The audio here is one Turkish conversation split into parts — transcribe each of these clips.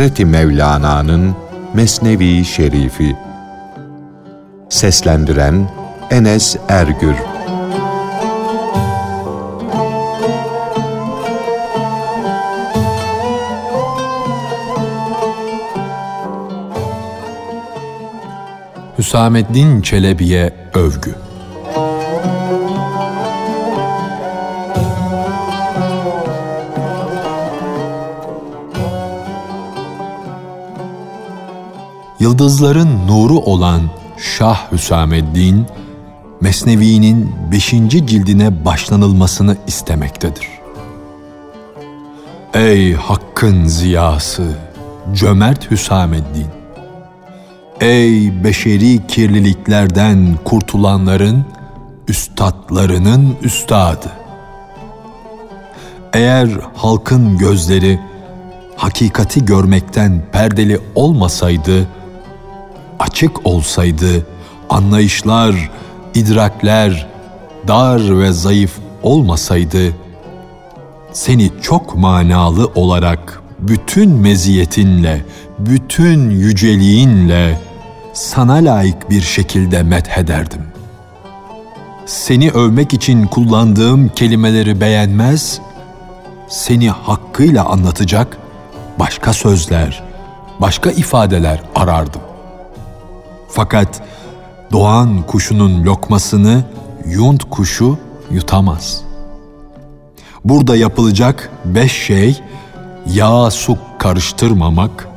Hazreti Mevlana'nın Mesnevi Şerifi. Seslendiren Enes Ergür. Hüsamettin Çelebi'ye övgü Yıldızların nuru olan Şah Hüsameddin, Mesnevi'nin beşinci cildine başlanılmasını istemektedir. Ey Hakk'ın ziyası, cömert Hüsameddin! Ey beşeri kirliliklerden kurtulanların, üstadlarının üstadı! Eğer halkın gözleri hakikati görmekten perdeli olmasaydı, açık olsaydı, anlayışlar, idrakler dar ve zayıf olmasaydı, seni çok manalı olarak bütün meziyetinle, bütün yüceliğinle sana layık bir şekilde methederdim. Seni övmek için kullandığım kelimeleri beğenmez, seni hakkıyla anlatacak başka sözler, başka ifadeler arardım. Fakat doğan kuşunun lokmasını yunt kuşu yutamaz. Burada yapılacak beş şey, yağ su karıştırmamak,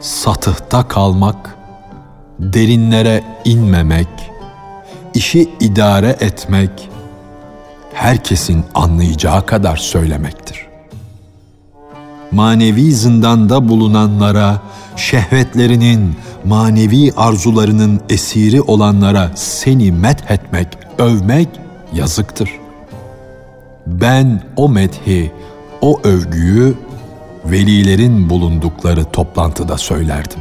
satıhta kalmak, derinlere inmemek, işi idare etmek, herkesin anlayacağı kadar söylemektir. Manevi zindanda bulunanlara, şehvetlerinin, manevi arzularının esiri olanlara seni methetmek, övmek yazıktır. Ben o methi, o övgüyü velilerin bulundukları toplantıda söylerdim.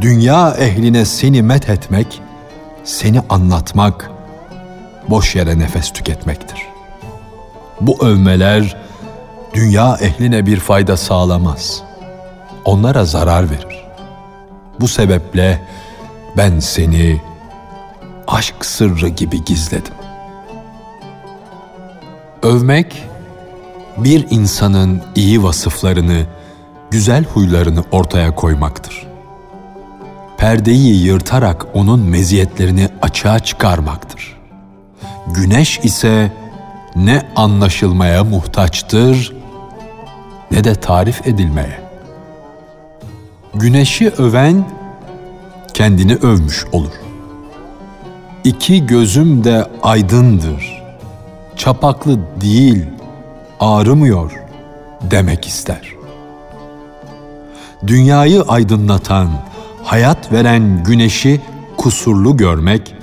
Dünya ehline seni methetmek, seni anlatmak, boş yere nefes tüketmektir. Bu övmeler dünya ehline bir fayda sağlamaz. Onlara zarar verir. Bu sebeple ben seni aşk sırrı gibi gizledim. Övmek bir insanın iyi vasıflarını, güzel huylarını ortaya koymaktır. Perdeyi yırtarak onun meziyetlerini açığa çıkarmaktır. Güneş ise ne anlaşılmaya muhtaçtır ne de tarif edilmeye. Güneşi öven kendini övmüş olur. İki gözüm de aydındır. Çapaklı değil, ağrımıyor demek ister. Dünyayı aydınlatan, hayat veren güneşi kusurlu görmek,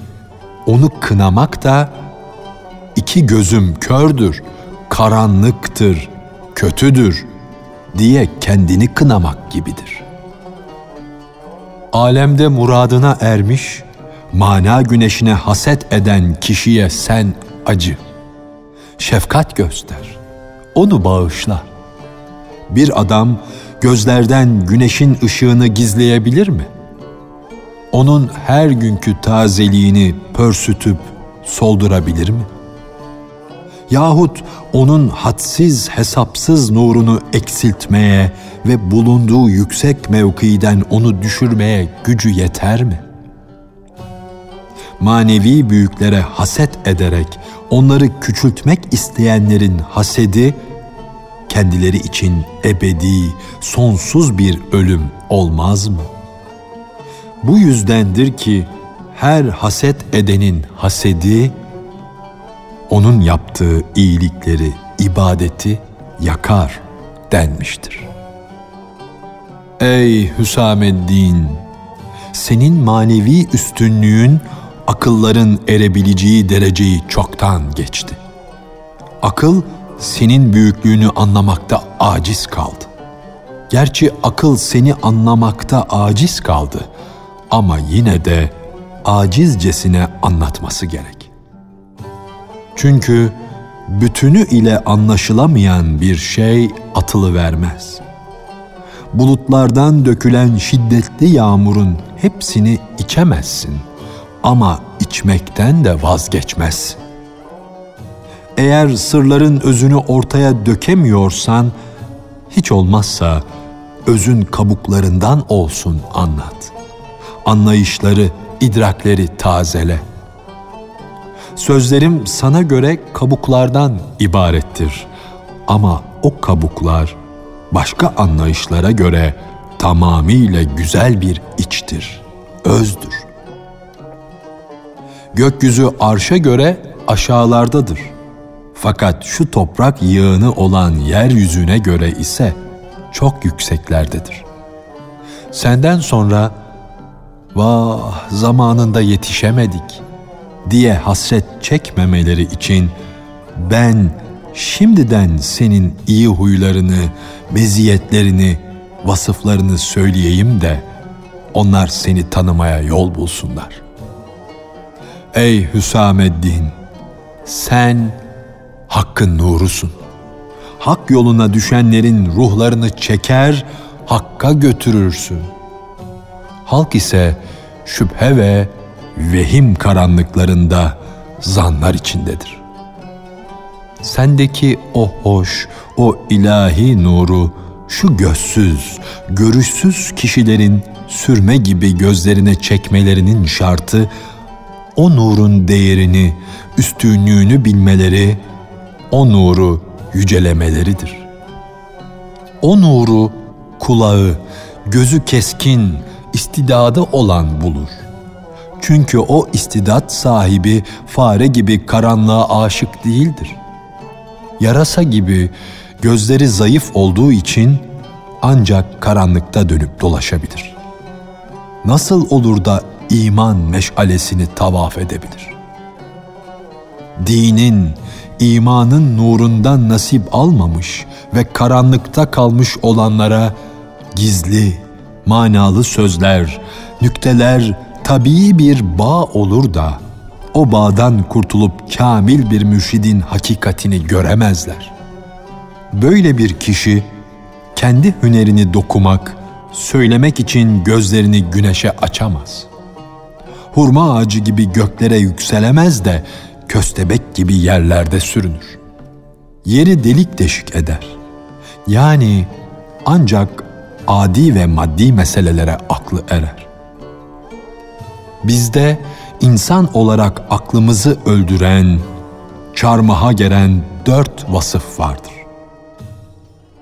onu kınamak da iki gözüm kördür, karanlıktır, kötüdür diye kendini kınamak gibidir alemde muradına ermiş, mana güneşine haset eden kişiye sen acı. Şefkat göster, onu bağışla. Bir adam gözlerden güneşin ışığını gizleyebilir mi? Onun her günkü tazeliğini pörsütüp soldurabilir mi? Yahut onun hadsiz hesapsız nurunu eksiltmeye ve bulunduğu yüksek mevkiden onu düşürmeye gücü yeter mi? Manevi büyüklere haset ederek onları küçültmek isteyenlerin hasedi kendileri için ebedi, sonsuz bir ölüm olmaz mı? Bu yüzdendir ki her haset edenin hasedi onun yaptığı iyilikleri, ibadeti yakar denmiştir. Ey Hüsameddin! Senin manevi üstünlüğün akılların erebileceği dereceyi çoktan geçti. Akıl senin büyüklüğünü anlamakta aciz kaldı. Gerçi akıl seni anlamakta aciz kaldı ama yine de acizcesine anlatması gerek. Çünkü bütünü ile anlaşılamayan bir şey atılı vermez bulutlardan dökülen şiddetli yağmurun hepsini içemezsin ama içmekten de vazgeçmezsin. Eğer sırların özünü ortaya dökemiyorsan hiç olmazsa özün kabuklarından olsun anlat. Anlayışları, idrakleri tazele. Sözlerim sana göre kabuklardan ibarettir. Ama o kabuklar başka anlayışlara göre tamamıyla güzel bir içtir, özdür. Gökyüzü arşa göre aşağılardadır. Fakat şu toprak yığını olan yeryüzüne göre ise çok yükseklerdedir. Senden sonra vah zamanında yetişemedik diye hasret çekmemeleri için ben şimdiden senin iyi huylarını, meziyetlerini, vasıflarını söyleyeyim de onlar seni tanımaya yol bulsunlar. Ey Hüsameddin, sen hakkın nurusun. Hak yoluna düşenlerin ruhlarını çeker, hakka götürürsün. Halk ise şüphe ve vehim karanlıklarında zanlar içindedir. Sendeki o hoş, o ilahi nuru şu gözsüz, görüşsüz kişilerin sürme gibi gözlerine çekmelerinin şartı o nurun değerini, üstünlüğünü bilmeleri, o nuru yücelemeleridir. O nuru kulağı, gözü keskin, istidadı olan bulur. Çünkü o istidat sahibi fare gibi karanlığa aşık değildir. Yarasa gibi gözleri zayıf olduğu için ancak karanlıkta dönüp dolaşabilir. Nasıl olur da iman meşalesini tavaf edebilir? Dinin, imanın nurundan nasip almamış ve karanlıkta kalmış olanlara gizli, manalı sözler, nükteler tabii bir bağ olur da o bağdan kurtulup kamil bir mürşidin hakikatini göremezler. Böyle bir kişi kendi hünerini dokumak, söylemek için gözlerini güneşe açamaz. Hurma ağacı gibi göklere yükselemez de köstebek gibi yerlerde sürünür. Yeri delik deşik eder. Yani ancak adi ve maddi meselelere aklı erer. Bizde insan olarak aklımızı öldüren, çarmıha geren dört vasıf vardır.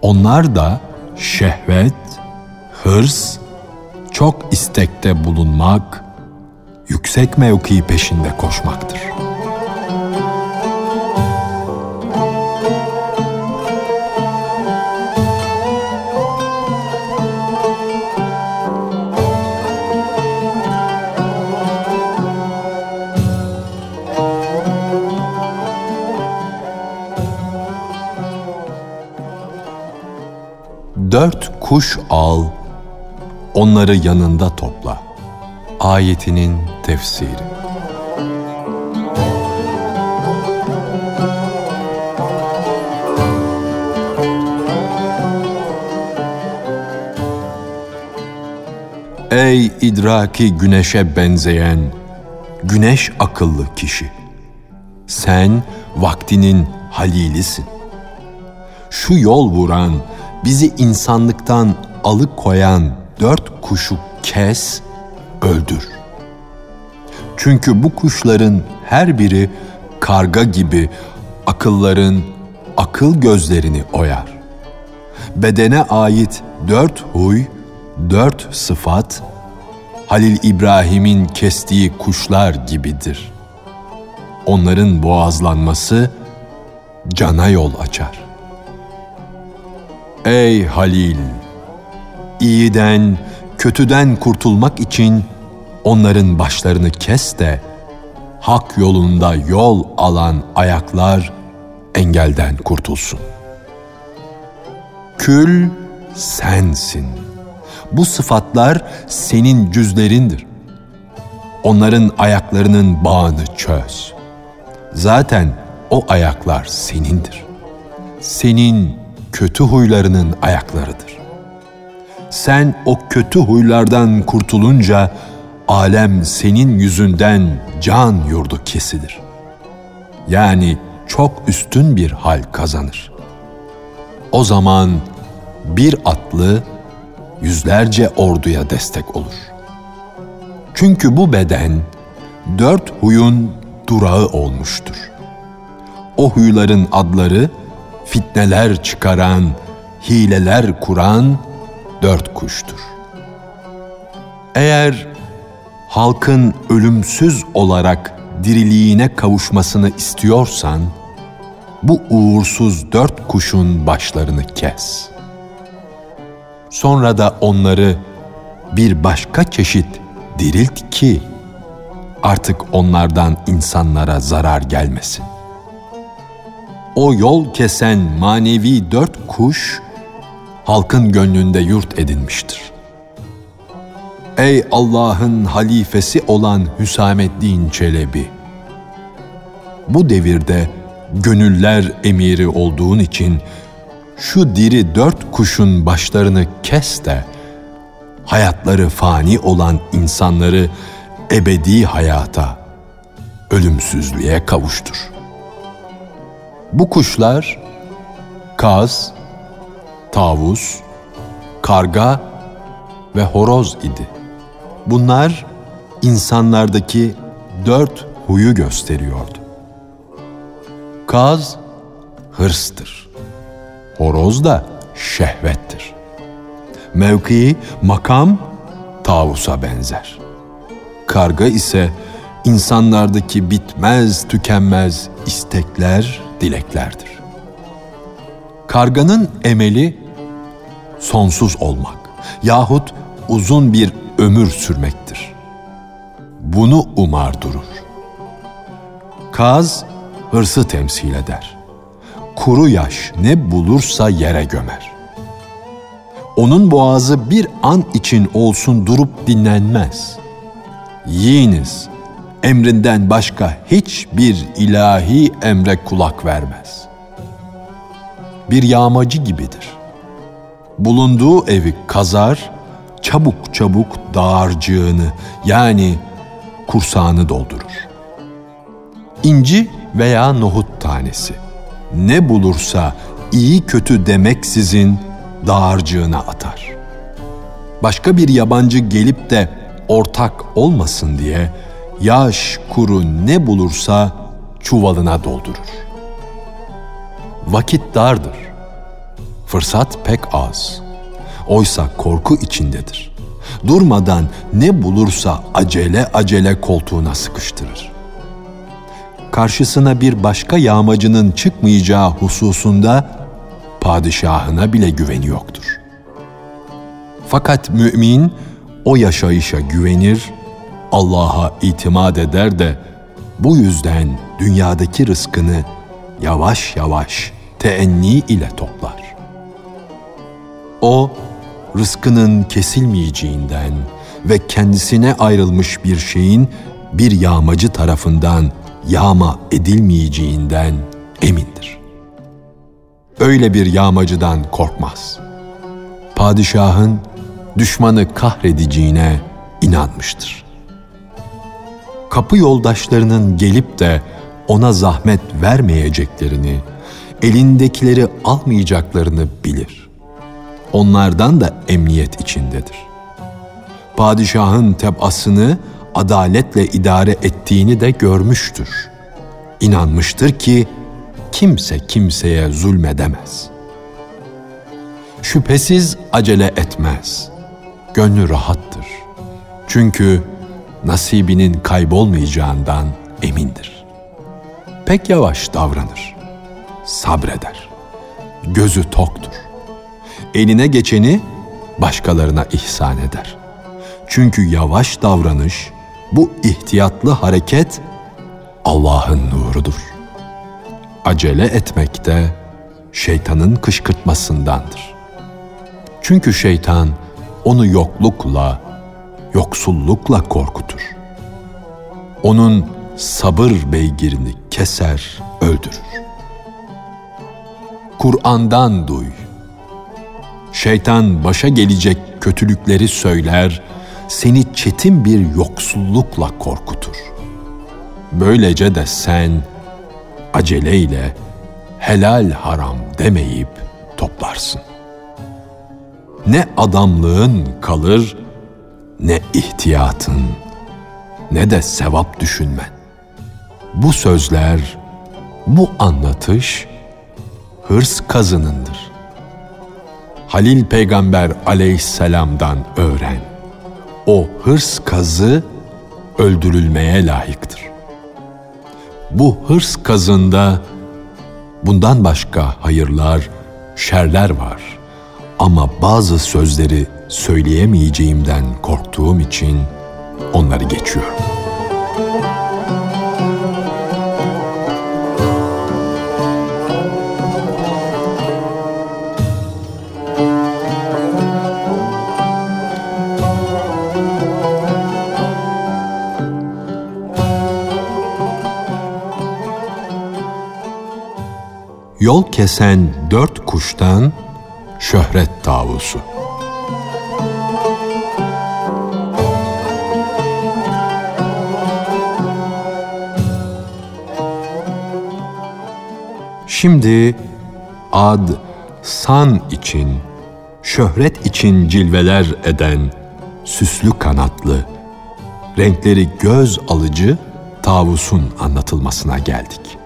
Onlar da şehvet, hırs, çok istekte bulunmak, yüksek mevki peşinde koşmaktır.'' Dört kuş al, onları yanında topla. Ayetinin tefsiri. Ey idraki güneşe benzeyen, güneş akıllı kişi. Sen vaktinin halilisin. Şu yol vuran, bizi insanlıktan alıkoyan dört kuşu kes, öldür. Çünkü bu kuşların her biri karga gibi akılların akıl gözlerini oyar. Bedene ait dört huy, dört sıfat, Halil İbrahim'in kestiği kuşlar gibidir. Onların boğazlanması cana yol açar.'' Ey Halil! İyiden, kötüden kurtulmak için onların başlarını kes de hak yolunda yol alan ayaklar engelden kurtulsun. Kül sensin. Bu sıfatlar senin cüzlerindir. Onların ayaklarının bağını çöz. Zaten o ayaklar senindir. Senin kötü huylarının ayaklarıdır. sen o kötü huylardan kurtulunca alem senin yüzünden can yurdu kesilir. Yani çok üstün bir hal kazanır. O zaman bir atlı yüzlerce orduya destek olur. Çünkü bu beden dört huyun durağı olmuştur. O huyların adları fitneler çıkaran, hileler kuran dört kuştur. Eğer halkın ölümsüz olarak diriliğine kavuşmasını istiyorsan, bu uğursuz dört kuşun başlarını kes. Sonra da onları bir başka çeşit dirilt ki artık onlardan insanlara zarar gelmesin. O yol kesen manevi dört kuş halkın gönlünde yurt edinmiştir. Ey Allah'ın halifesi olan Hüsamettin Çelebi! Bu devirde gönüller emiri olduğun için şu diri dört kuşun başlarını kes de hayatları fani olan insanları ebedi hayata, ölümsüzlüğe kavuştur. Bu kuşlar kaz, tavus, karga ve horoz idi. Bunlar insanlardaki dört huyu gösteriyordu. Kaz hırstır. Horoz da şehvettir. Mevkii, makam tavusa benzer. Karga ise insanlardaki bitmez tükenmez istekler, dileklerdir. Karganın emeli sonsuz olmak yahut uzun bir ömür sürmektir. Bunu umar durur. Kaz hırsı temsil eder. Kuru yaş ne bulursa yere gömer. Onun boğazı bir an için olsun durup dinlenmez. Yiyiniz, emrinden başka hiçbir ilahi emre kulak vermez. Bir yağmacı gibidir. Bulunduğu evi kazar, çabuk çabuk dağarcığını yani kursağını doldurur. İnci veya nohut tanesi ne bulursa iyi kötü demeksizin dağarcığına atar. Başka bir yabancı gelip de ortak olmasın diye yaş kuru ne bulursa çuvalına doldurur. Vakit dardır. Fırsat pek az. Oysa korku içindedir. Durmadan ne bulursa acele acele koltuğuna sıkıştırır. Karşısına bir başka yağmacının çıkmayacağı hususunda padişahına bile güveni yoktur. Fakat mümin o yaşayışa güvenir, Allah'a itimat eder de bu yüzden dünyadaki rızkını yavaş yavaş teenni ile toplar. O rızkının kesilmeyeceğinden ve kendisine ayrılmış bir şeyin bir yağmacı tarafından yağma edilmeyeceğinden emindir. Öyle bir yağmacıdan korkmaz. Padişahın düşmanı kahredeceğine inanmıştır. Kapı yoldaşlarının gelip de ona zahmet vermeyeceklerini, elindekileri almayacaklarını bilir. Onlardan da emniyet içindedir. Padişahın tebasını adaletle idare ettiğini de görmüştür. İnanmıştır ki kimse kimseye zulmedemez. Şüphesiz acele etmez. Gönlü rahattır. Çünkü nasibinin kaybolmayacağından emindir. Pek yavaş davranır. Sabreder. Gözü toktur. Eline geçeni başkalarına ihsan eder. Çünkü yavaş davranış, bu ihtiyatlı hareket Allah'ın nurudur. Acele etmek de şeytanın kışkırtmasındandır. Çünkü şeytan onu yoklukla, yoksullukla korkutur. Onun sabır beygirini keser, öldürür. Kur'an'dan duy. Şeytan başa gelecek kötülükleri söyler, seni çetin bir yoksullukla korkutur. Böylece de sen aceleyle helal haram demeyip toplarsın. Ne adamlığın kalır, ne ihtiyatın, ne de sevap düşünmen. Bu sözler, bu anlatış hırs kazınındır. Halil peygamber aleyhisselamdan öğren. O hırs kazı öldürülmeye layıktır. Bu hırs kazında bundan başka hayırlar, şerler var. Ama bazı sözleri söyleyemeyeceğimden korktuğum için onları geçiyorum. Yol kesen dört kuştan şöhret tavusu. Şimdi ad, san için, şöhret için cilveler eden süslü kanatlı, renkleri göz alıcı tavusun anlatılmasına geldik.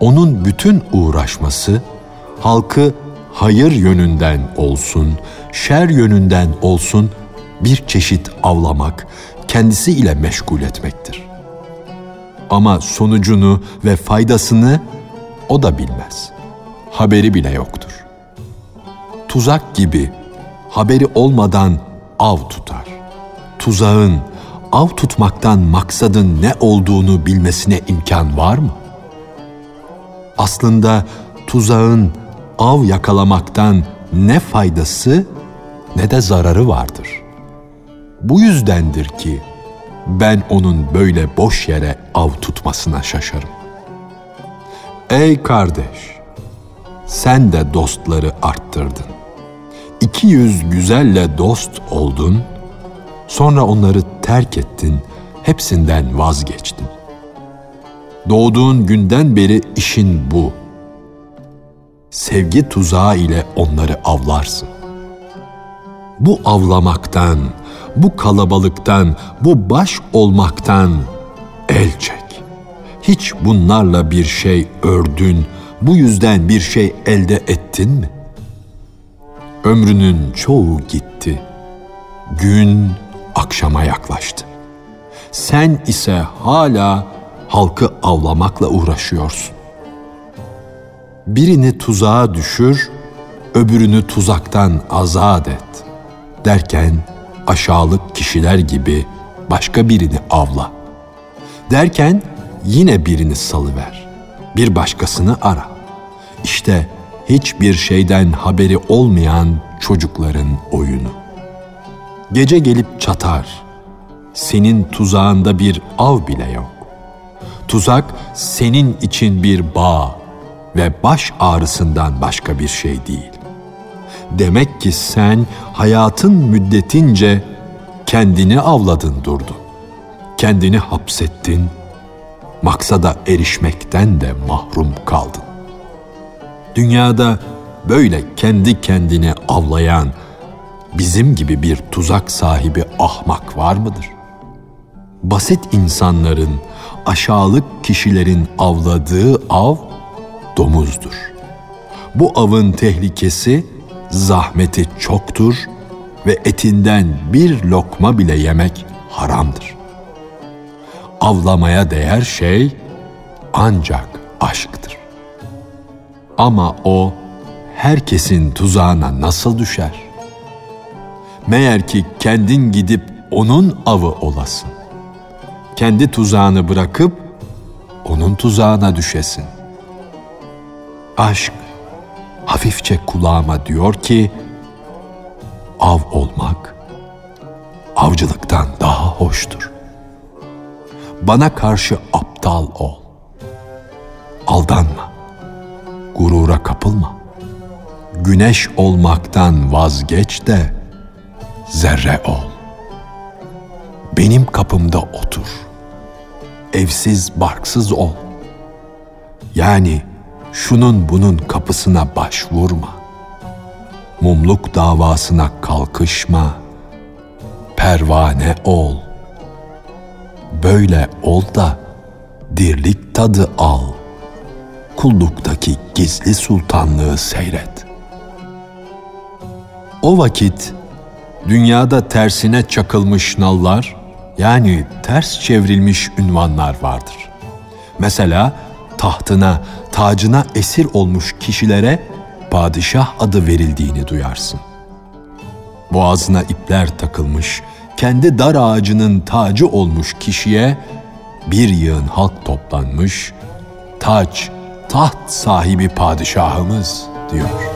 Onun bütün uğraşması halkı hayır yönünden olsun, şer yönünden olsun bir çeşit avlamak, kendisi ile meşgul etmektir. Ama sonucunu ve faydasını o da bilmez. Haberi bile yoktur. Tuzak gibi haberi olmadan av tutar. Tuzağın av tutmaktan maksadın ne olduğunu bilmesine imkan var mı? Aslında tuzağın av yakalamaktan ne faydası ne de zararı vardır. Bu yüzdendir ki ben onun böyle boş yere av tutmasına şaşarım. Ey kardeş, sen de dostları arttırdın. İki yüz güzelle dost oldun, sonra onları terk ettin, hepsinden vazgeçtin. Doğduğun günden beri işin bu. Sevgi tuzağı ile onları avlarsın. Bu avlamaktan, bu kalabalıktan, bu baş olmaktan el çek. Hiç bunlarla bir şey ördün, bu yüzden bir şey elde ettin mi? Ömrünün çoğu gitti. Gün akşama yaklaştı. Sen ise hala halkı avlamakla uğraşıyorsun. Birini tuzağa düşür, öbürünü tuzaktan azat et derken aşağılık kişiler gibi başka birini avla. Derken yine birini salıver. Bir başkasını ara. İşte hiçbir şeyden haberi olmayan çocukların oyunu. Gece gelip çatar. Senin tuzağında bir av bile yok. Tuzak senin için bir bağ ve baş ağrısından başka bir şey değil. Demek ki sen hayatın müddetince kendini avladın durdun. Kendini hapsettin, maksada erişmekten de mahrum kaldın. Dünyada böyle kendi kendini avlayan bizim gibi bir tuzak sahibi ahmak var mıdır? Basit insanların, aşağılık kişilerin avladığı av domuzdur. Bu avın tehlikesi, zahmeti çoktur ve etinden bir lokma bile yemek haramdır. Avlamaya değer şey ancak aşktır. Ama o herkesin tuzağına nasıl düşer? Meğer ki kendin gidip onun avı olasın. Kendi tuzağını bırakıp onun tuzağına düşesin. Aşk hafifçe kulağıma diyor ki av olmak avcılıktan daha hoştur. Bana karşı aptal ol. Aldanma. Gurura kapılma. Güneş olmaktan vazgeç de zerre ol. Benim kapımda otur. Evsiz barksız ol. Yani şunun bunun kapısına başvurma. Mumluk davasına kalkışma. Pervane ol. Böyle ol da dirlik tadı al. Kulluktaki gizli sultanlığı seyret. O vakit dünyada tersine çakılmış nallar, yani ters çevrilmiş ünvanlar vardır. Mesela tahtına, tacına esir olmuş kişilere padişah adı verildiğini duyarsın. Boğazına ipler takılmış, kendi dar ağacının tacı olmuş kişiye bir yığın halk toplanmış, taç, taht sahibi padişahımız diyor.''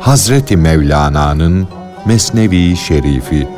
Hazreti Mevlana'nın Mesnevi Şerifi